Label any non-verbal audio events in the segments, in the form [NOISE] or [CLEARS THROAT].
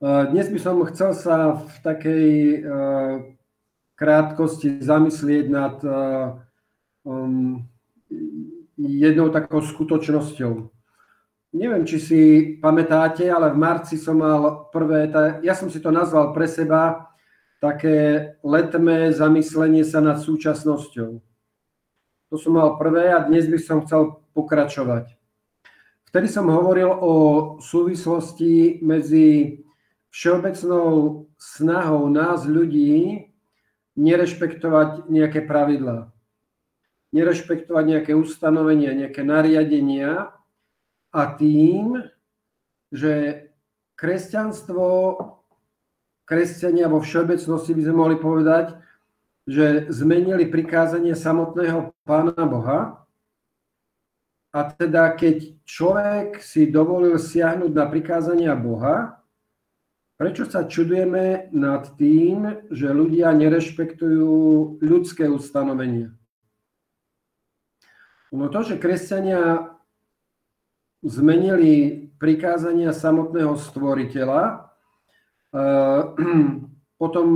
Dnes by som chcel sa v takej krátkosti zamyslieť nad um, jednou takou skutočnosťou. Neviem, či si pamätáte, ale v marci som mal prvé, ja som si to nazval pre seba, také letmé zamyslenie sa nad súčasnosťou. To som mal prvé a dnes by som chcel pokračovať. Vtedy som hovoril o súvislosti medzi všeobecnou snahou nás ľudí nerešpektovať nejaké pravidlá, nerešpektovať nejaké ustanovenia, nejaké nariadenia a tým, že kresťanstvo, kresťania vo všeobecnosti by sme mohli povedať, že zmenili prikázanie samotného Pána Boha. A teda keď človek si dovolil siahnuť na prikázania Boha, prečo sa čudujeme nad tým, že ľudia nerešpektujú ľudské ustanovenia? No to, že kresťania zmenili prikázania samotného stvoriteľa, eh, [CLEARS THROAT] potom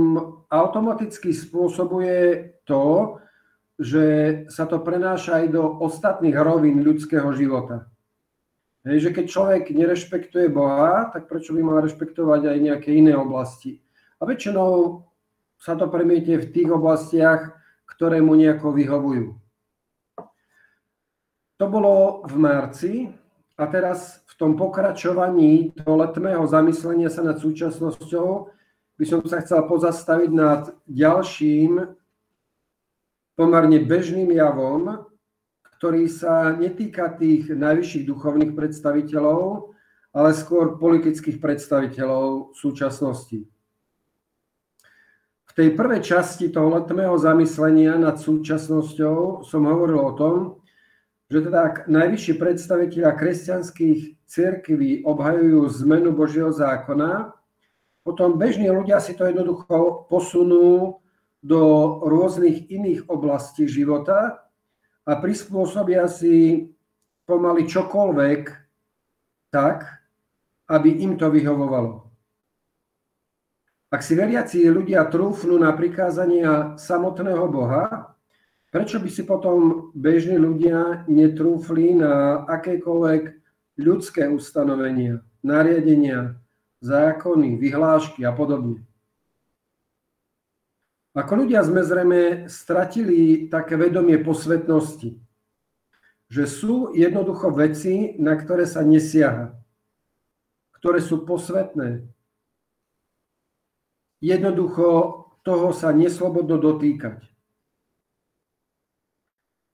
automaticky spôsobuje to, že sa to prenáša aj do ostatných rovín ľudského života. Hej, že keď človek nerešpektuje Boha, tak prečo by mal rešpektovať aj nejaké iné oblasti? A väčšinou sa to premiete v tých oblastiach, ktoré mu nejako vyhovujú. To bolo v marci a teraz v tom pokračovaní toho letmého zamyslenia sa nad súčasnosťou by som sa chcel pozastaviť nad ďalším pomerne bežným javom, ktorý sa netýka tých najvyšších duchovných predstaviteľov, ale skôr politických predstaviteľov súčasnosti. V tej prvej časti toho letmého zamyslenia nad súčasnosťou som hovoril o tom, že teda najvyšší predstaviteľa kresťanských cirkví obhajujú zmenu Božieho zákona, potom bežní ľudia si to jednoducho posunú do rôznych iných oblastí života a prispôsobia si pomaly čokoľvek tak, aby im to vyhovovalo. Ak si veriaci ľudia trúfnú na prikázania samotného Boha, Prečo by si potom bežní ľudia netrúfli na akékoľvek ľudské ustanovenia, nariadenia, zákony, vyhlášky a podobne? Ako ľudia sme zrejme stratili také vedomie posvetnosti, že sú jednoducho veci, na ktoré sa nesiaha, ktoré sú posvetné. Jednoducho toho sa neslobodno dotýkať.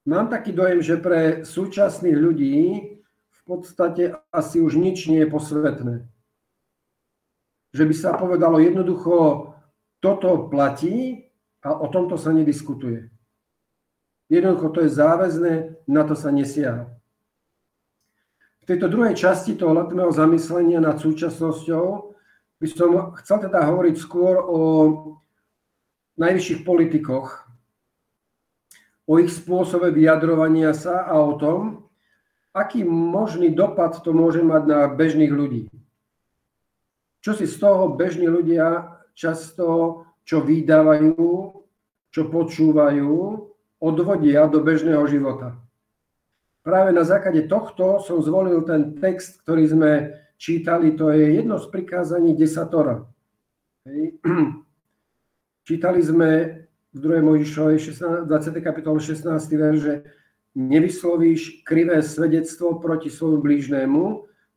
Mám taký dojem, že pre súčasných ľudí v podstate asi už nič nie je posvetné. Že by sa povedalo jednoducho, toto platí a o tomto sa nediskutuje. Jednoducho to je záväzné, na to sa nesiaha. V tejto druhej časti toho letného zamyslenia nad súčasnosťou by som chcel teda hovoriť skôr o najvyšších politikoch o ich spôsobe vyjadrovania sa a o tom, aký možný dopad to môže mať na bežných ľudí. Čo si z toho bežní ľudia často, čo vydávajú, čo počúvajú, odvodia do bežného života. Práve na základe tohto som zvolil ten text, ktorý sme čítali, to je jedno z prikázaní desatora. Hej. [CLEARS THROAT] Čítali sme v 2. Mojžišovej 20. kapitole 16. verš, že nevyslovíš krivé svedectvo proti svojmu blížnému,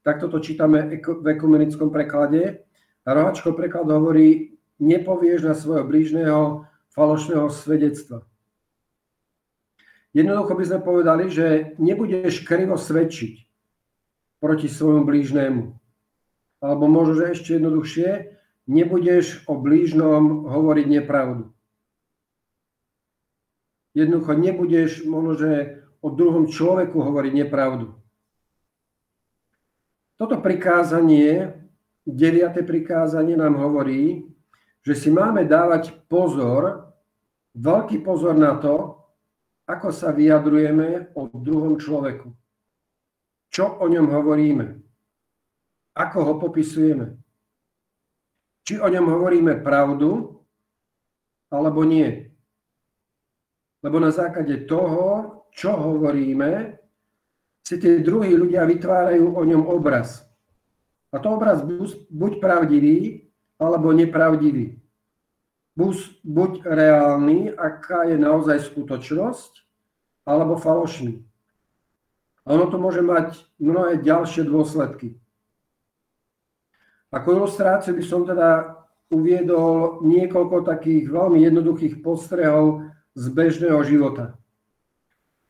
tak toto čítame v ekumenickom preklade. Rohačko preklad hovorí, nepovieš na svojho blížneho falošného svedectva. Jednoducho by sme povedali, že nebudeš krivo svedčiť proti svojmu blížnému. Alebo možno, že ešte jednoduchšie, nebudeš o blížnom hovoriť nepravdu. Jednoducho nebudeš možno, že o druhom človeku hovoriť nepravdu. Toto prikázanie, deviate prikázanie nám hovorí, že si máme dávať pozor, veľký pozor na to, ako sa vyjadrujeme o druhom človeku. Čo o ňom hovoríme. Ako ho popisujeme. či o ňom hovoríme pravdu, alebo nie. Lebo na základe toho, čo hovoríme, si tí druhí ľudia vytvárajú o ňom obraz. A to obraz buď pravdivý, alebo nepravdivý. Buď, reálny, aká je naozaj skutočnosť, alebo falošný. A ono to môže mať mnohé ďalšie dôsledky. Ako ilustráciu by som teda uviedol niekoľko takých veľmi jednoduchých postrehov z bežného života.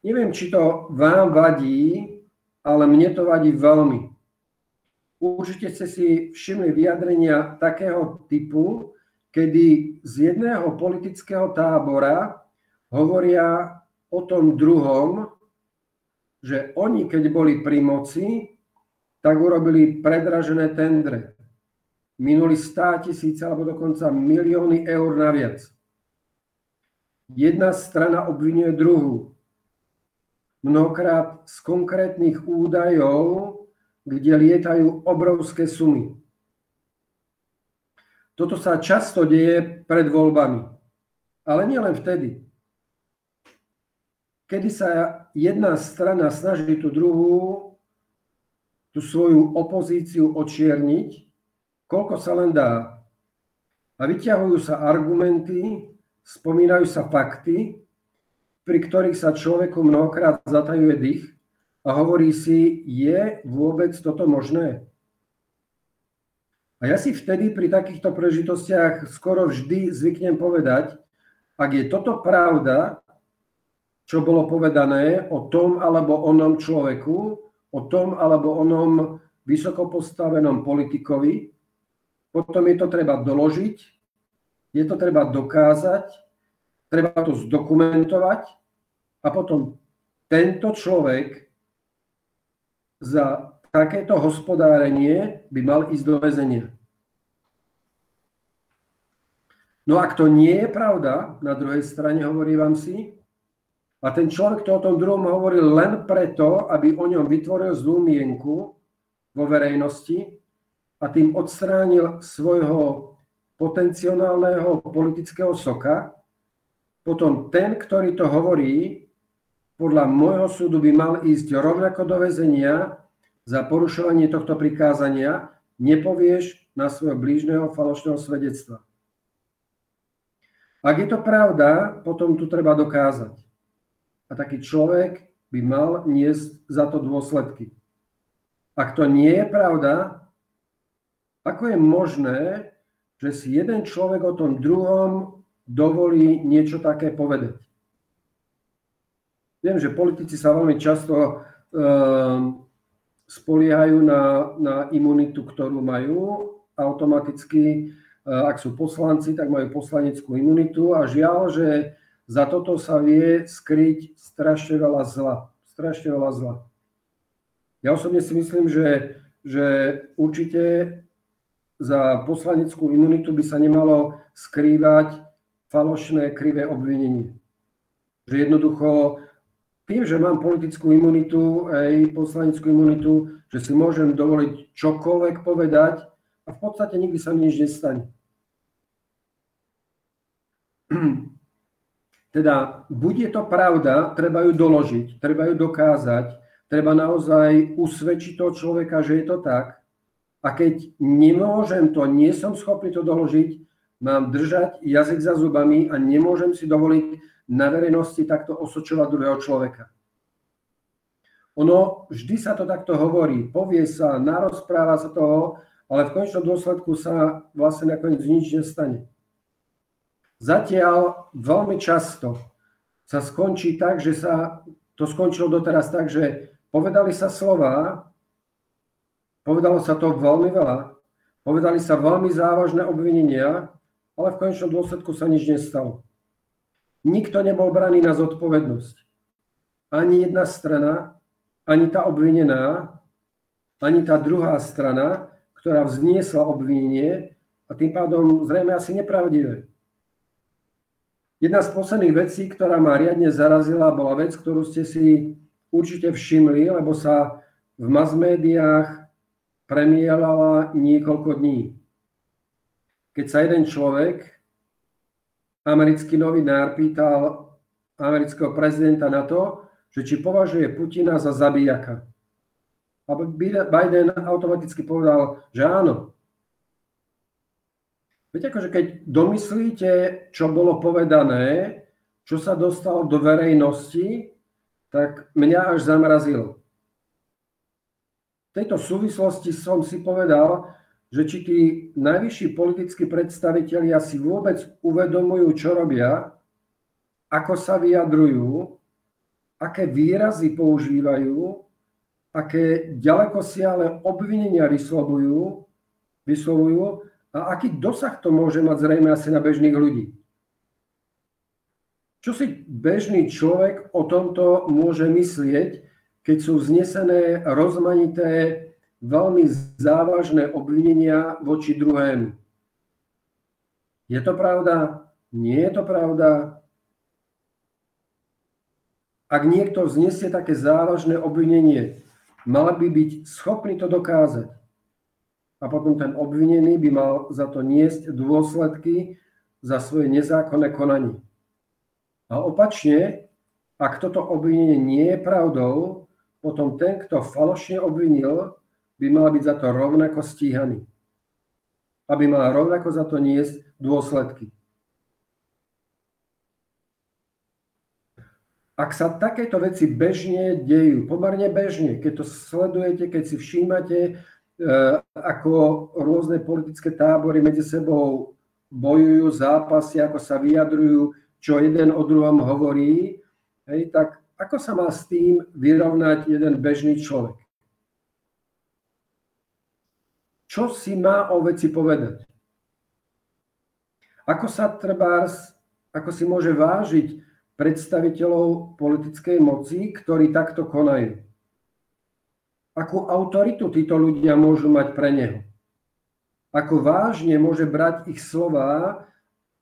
Neviem, či to vám vadí, ale mne to vadí veľmi. Určite ste si všimli vyjadrenia takého typu, kedy z jedného politického tábora hovoria o tom druhom, že oni, keď boli pri moci, tak urobili predražené tendre minuli 100 tisíce alebo dokonca milióny eur naviac. Jedna strana obvinuje druhú. Mnohokrát z konkrétnych údajov, kde lietajú obrovské sumy. Toto sa často deje pred voľbami. Ale nielen vtedy. Kedy sa jedna strana snaží tú druhú, tú svoju opozíciu očierniť, koľko sa len dá. A vyťahujú sa argumenty, spomínajú sa fakty, pri ktorých sa človeku mnohokrát zatajuje dých a hovorí si, je vôbec toto možné? A ja si vtedy pri takýchto prežitostiach skoro vždy zvyknem povedať, ak je toto pravda, čo bolo povedané o tom alebo onom človeku, o tom alebo onom vysoko postavenom politikovi, potom je to treba doložiť, je to treba dokázať, treba to zdokumentovať a potom tento človek za takéto hospodárenie by mal ísť do väzenia. No ak to nie je pravda, na druhej strane hovorí vám si, a ten človek to o tom druhom hovoril len preto, aby o ňom vytvoril zlú mienku vo verejnosti, a tým odstránil svojho potenciálneho politického soka, potom ten, ktorý to hovorí, podľa môjho súdu by mal ísť rovnako do väzenia za porušovanie tohto prikázania, nepovieš na svojho blížneho falošného svedectva. Ak je to pravda, potom tu treba dokázať. A taký človek by mal niesť za to dôsledky. Ak to nie je pravda, ako je možné, že si jeden človek o tom druhom dovolí niečo také povedať? Viem, že politici sa veľmi často uh, spoliehajú na, na imunitu, ktorú majú. Automaticky, uh, ak sú poslanci, tak majú poslaneckú imunitu a žiaľ, že za toto sa vie skryť strašne veľa zla. Strašne veľa zla. Ja osobne si myslím, že, že určite za poslaneckú imunitu by sa nemalo skrývať falošné, krivé obvinenie. Že jednoducho tým, že mám politickú imunitu, aj poslaneckú imunitu, že si môžem dovoliť čokoľvek povedať a v podstate nikdy sa mi nič nestane. [CLEARS THROAT] Teda, buď je to pravda, treba ju doložiť, treba ju dokázať, treba naozaj usvedčiť toho človeka, že je to tak, a keď nemôžem to, nie som schopný to doložiť, mám držať jazyk za zubami a nemôžem si dovoliť na verejnosti takto osočovať druhého človeka. Ono, vždy sa to takto hovorí, povie sa, narozpráva sa toho, ale v konečnom dôsledku sa vlastne nakoniec nič nestane. Zatiaľ veľmi často sa skončí tak, že sa to skončilo doteraz tak, že povedali sa slova, Povedalo sa to veľmi veľa. Povedali sa veľmi závažné obvinenia, ale v konečnom dôsledku sa nič nestalo. Nikto nebol braný na zodpovednosť. Ani jedna strana, ani tá obvinená, ani tá druhá strana, ktorá vzniesla obvinenie a tým pádom zrejme asi nepravdivé. Jedna z posledných vecí, ktorá ma riadne zarazila, bola vec, ktorú ste si určite všimli, lebo sa v mass médiách premielala niekoľko dní. keď sa jeden človek, americký novinár, pýtal amerického prezidenta na to, že či považuje Putina za zabíjaka. A Biden automaticky povedal, že áno. Viete, akože keď domyslíte, čo bolo povedané, čo sa dostalo do verejnosti, tak mňa až zamrazilo. V tejto súvislosti som si povedal, že či tí najvyšší politickí predstavitelia si vôbec uvedomujú, čo robia, ako sa vyjadrujú, aké výrazy používajú, aké ďaleko siale obvinenia vyslovujú, vyslovujú a aký dosah to môže mať zrejme asi na bežných ľudí. Čo si bežný človek o tomto môže myslieť, keď sú znesené rozmanité, veľmi závažné obvinenia voči druhému? Je to pravda? Nie je to pravda? Ak niekto vznesie také závažné obvinenie, mal by byť schopný to dokázať a potom ten obvinený by mal za to niesť dôsledky za svoje nezákonné konanie. A opačne, ak toto obvinenie nie je pravdou, potom ten, kto falošne obvinil, by mal byť za to rovnako stíhaný. Aby mal rovnako za to niesť dôsledky. Ak sa takéto veci bežne dejú, pomerne bežne, keď to sledujete, keď si všímate, Eh, ako rôzne politické tábory medzi sebou bojujú, zápasy, ako sa vyjadrujú, čo jeden o druhom hovorí, hej, tak ako sa má s tým vyrovnať jeden bežný človek? Čo si má o veci povedať? Ako sa treba, ako si môže vážiť predstaviteľov politickej moci, ktorí takto konajú? akú autoritu títo ľudia môžu mať pre neho. Ako vážne môže brať ich slova,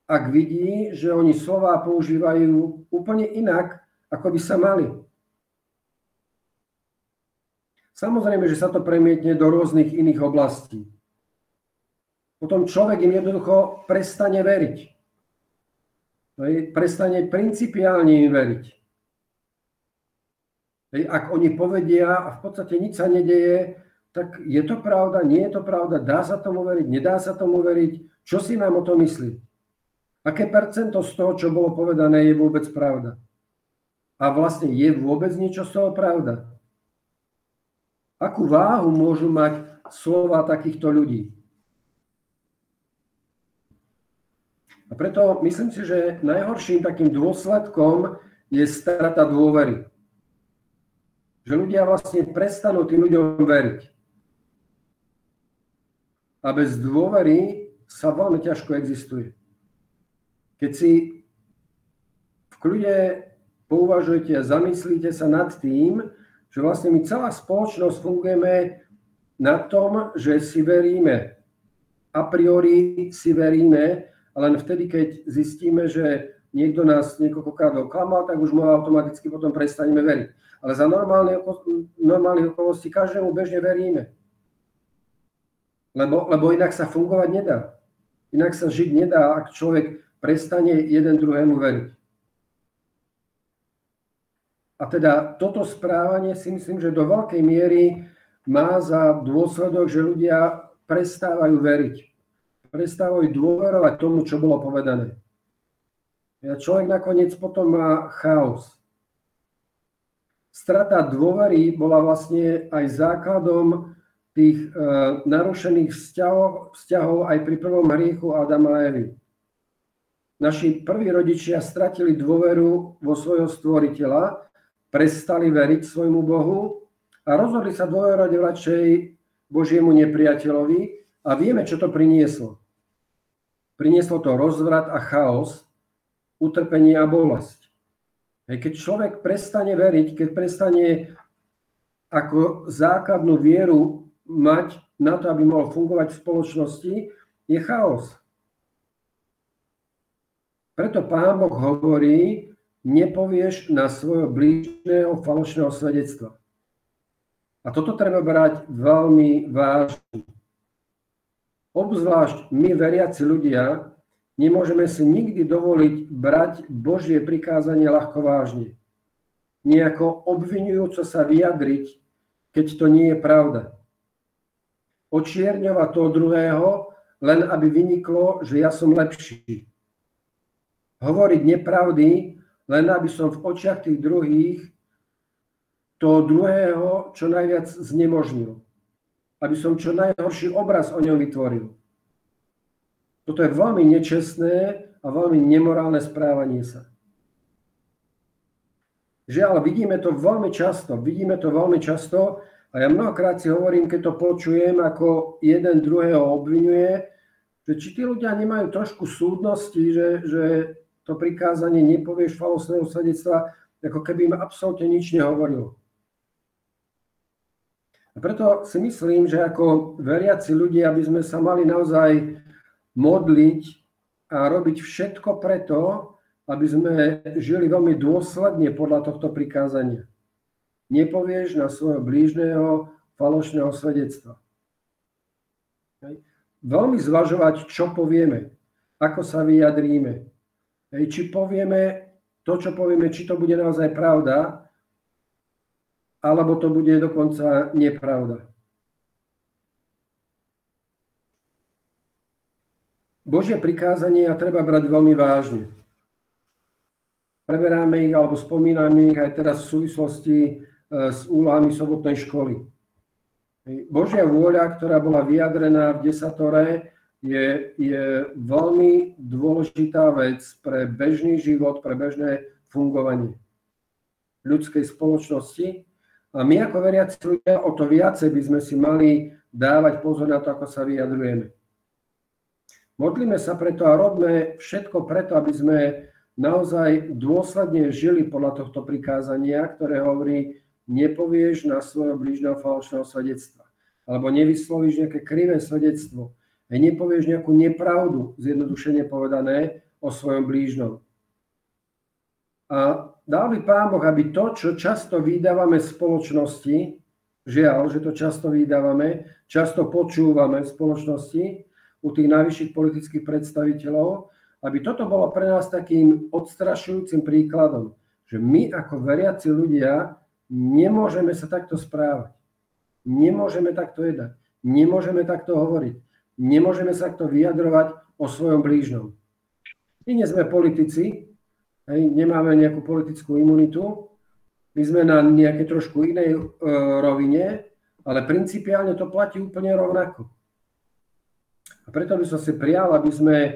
ak vidí, že oni slova používajú úplne inak, ako by sa mali. Samozrejme, že sa to premietne do rôznych iných oblastí. Potom človek im jednoducho prestane veriť. Prestane principiálne im veriť. Ak oni povedia a v podstate nič sa nedeje, tak je to pravda, nie je to pravda, dá sa tomu veriť, nedá sa tomu veriť, čo si mám o tom myslieť? Aké percento z toho, čo bolo povedané, je vôbec pravda? A vlastne je vôbec niečo z toho pravda? Akú váhu môžu mať slova takýchto ľudí? A preto myslím si, že najhorším takým dôsledkom je strata dôvery že ľudia vlastne prestanú tým ľuďom veriť. A bez dôvery sa veľmi ťažko existuje. Keď si v kľude pouvažujete a zamyslíte sa nad tým, že vlastne my celá spoločnosť fungujeme na tom, že si veríme. A priori si veríme, len vtedy, keď zistíme, že niekto nás niekoľkokrát oklamal, tak už mu automaticky potom prestaneme veriť. Ale za normálne, normálnych okolností každému bežne veríme. Lebo, lebo inak sa fungovať nedá. Inak sa žiť nedá, ak človek prestane jeden druhému veriť. A teda toto správanie si myslím, že do veľkej miery má za dôsledok, že ľudia prestávajú veriť. Prestávajú dôverovať tomu, čo bolo povedané. A človek nakoniec potom má chaos. Strata dôvery bola vlastne aj základom tých e, narušených vzťahov, vzťahov aj pri prvom hriechu Adama a Evy. Naši prví rodičia stratili dôveru vo svojho stvoriteľa, prestali veriť svojmu Bohu a rozhodli sa dôverovať radšej Božiemu nepriateľovi a vieme, čo to prinieslo. Prinieslo to rozvrat a chaos, utrpenie a bolesť. Keď človek prestane veriť, keď prestane ako základnú vieru mať na to, aby mohol fungovať v spoločnosti, je chaos. Preto Pán Boh hovorí, nepovieš na svojho blížneho falošného svedectva. A toto treba brať veľmi vážne. obzvlášť my veriaci ľudia, nemôžeme si nikdy dovoliť brať Božie prikázanie ľahko vážne. Nejako obvinujúco sa vyjadriť, keď to nie je pravda. Očierňovať toho druhého, len aby vyniklo, že ja som lepší. Hovoriť nepravdy, len aby som v očiach tých druhých toho druhého čo najviac znemožnil. Aby som čo najhorší obraz o ňom vytvoril. Toto je veľmi nečestné a veľmi nemorálne správanie sa. Žiaľ, vidíme to veľmi často. Vidíme to veľmi často a ja mnohokrát si hovorím, keď to počujem, ako jeden druhého obvinuje, že či tí ľudia nemajú trošku súdnosti, že, že to prikázanie nepovieš falosného svedectva, ako keby im absolútne nič nehovorilo. A preto si myslím, že ako veriaci ľudia by sme sa mali naozaj modliť a robiť všetko preto, aby sme žili veľmi dôsledne podľa tohto prikázania. Nepovieš na svojho blížneho falošného svedectva. Veľmi zvažovať, čo povieme, ako sa vyjadríme. Či povieme to, čo povieme, či to bude naozaj pravda, alebo to bude dokonca nepravda. Božie prikázania treba brať veľmi vážne. Preberáme ich alebo spomíname ich aj teraz v súvislosti e, s úlohami sobotnej školy. Božia vôľa, ktorá bola vyjadrená v desatore, je, je veľmi dôležitá vec pre bežný život, pre bežné fungovanie ľudskej spoločnosti a my ako veriaci ľudia o to viacej by sme si mali dávať pozor na to, ako sa vyjadrujeme. Modlíme sa preto a robme všetko preto, aby sme naozaj dôsledne žili podľa tohto prikázania, ktoré hovorí, nepovieš na svojho blížneho falošného svedectva. Alebo nevyslovíš nejaké krivé svedectvo. Nepovieš nejakú nepravdu, zjednodušene povedané, o svojom blížnom. A dal by Pán Boh, aby to, čo často vydávame v spoločnosti, žiaľ, že to často vydávame, často počúvame v spoločnosti u tých najvyšších politických predstaviteľov, aby toto bolo pre nás takým odstrašujúcim príkladom, že my ako veriaci ľudia nemôžeme sa takto správať. Nemôžeme takto jedať. Nemôžeme takto hovoriť. Nemôžeme sa takto vyjadrovať o svojom blížnom. My nie sme politici, Hej, nemáme nejakú politickú imunitu, my sme na nejakej trošku inej e, rovine, ale principiálne to platí úplne rovnako. A preto by som si prijal, aby sme e,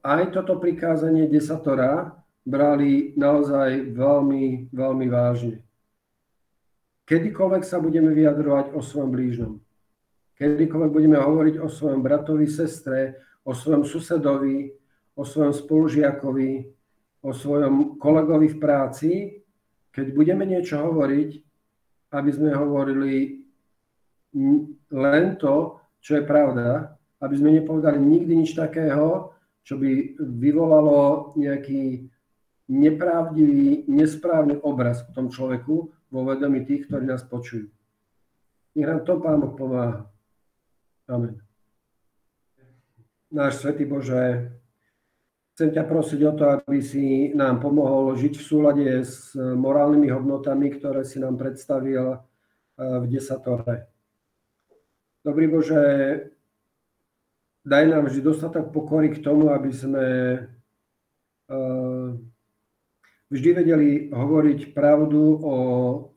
aj toto prikázanie desatora brali naozaj veľmi, veľmi vážne. Kedykoľvek sa budeme vyjadrovať o svojom blížnom, kedykoľvek budeme hovoriť o svojom bratovi, sestre, o svojom susedovi, o svojom spolužiakovi, o svojom kolegovi v práci, keď budeme niečo hovoriť, aby sme hovorili len to, čo je pravda, aby sme nepovedali nikdy nič takého, čo by vyvolalo nejaký nepravdivý, nesprávny obraz o tom človeku vo vedomí tých, ktorí nás počujú. Nech nám to Pán Boh pomáha. Amen. Náš Svetý Bože, Chcem ťa prosiť o to, aby si nám pomohol žiť v súlade s morálnymi hodnotami, ktoré si nám predstavil eh, v desatore. Dobrý Bože, daj nám vždy dostatok pokory k tomu, aby sme eh, vždy vedeli hovoriť pravdu o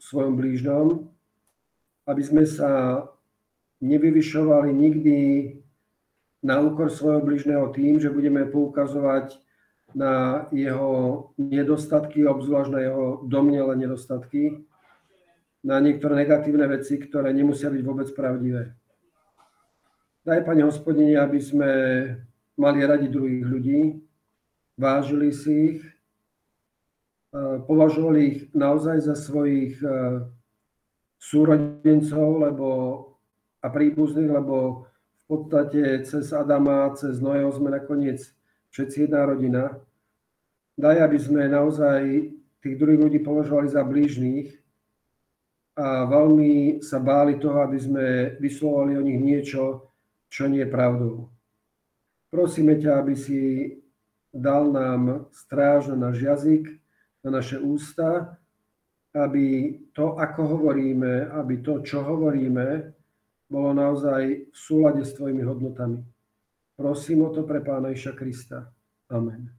svojom blížnom, aby sme sa nevyvyšovali nikdy na úkor svojho bližného tým, že budeme poukazovať na jeho nedostatky, obzvlášť na jeho domnele nedostatky, na niektoré negatívne veci, ktoré nemusia byť vôbec pravdivé. Daj, Pane hospodine, aby sme mali radi druhých ľudí, vážili si ich, považovali ich naozaj za svojich súrodencov lebo, a príbuzných, lebo podstate cez Adama, cez Noého sme nakoniec všetci jedna rodina. Daj, aby sme naozaj tých druhých ľudí považovali za blížnych a veľmi sa báli toho, aby sme vyslovali o nich niečo, čo nie je pravdou. Prosíme ťa, aby si dal nám stráž na náš jazyk, na naše ústa, aby to, ako hovoríme, aby to, čo hovoríme, bolo naozaj v súlade s tvojimi hodnotami. Prosím o to pre Pána Iša Krista. Amen.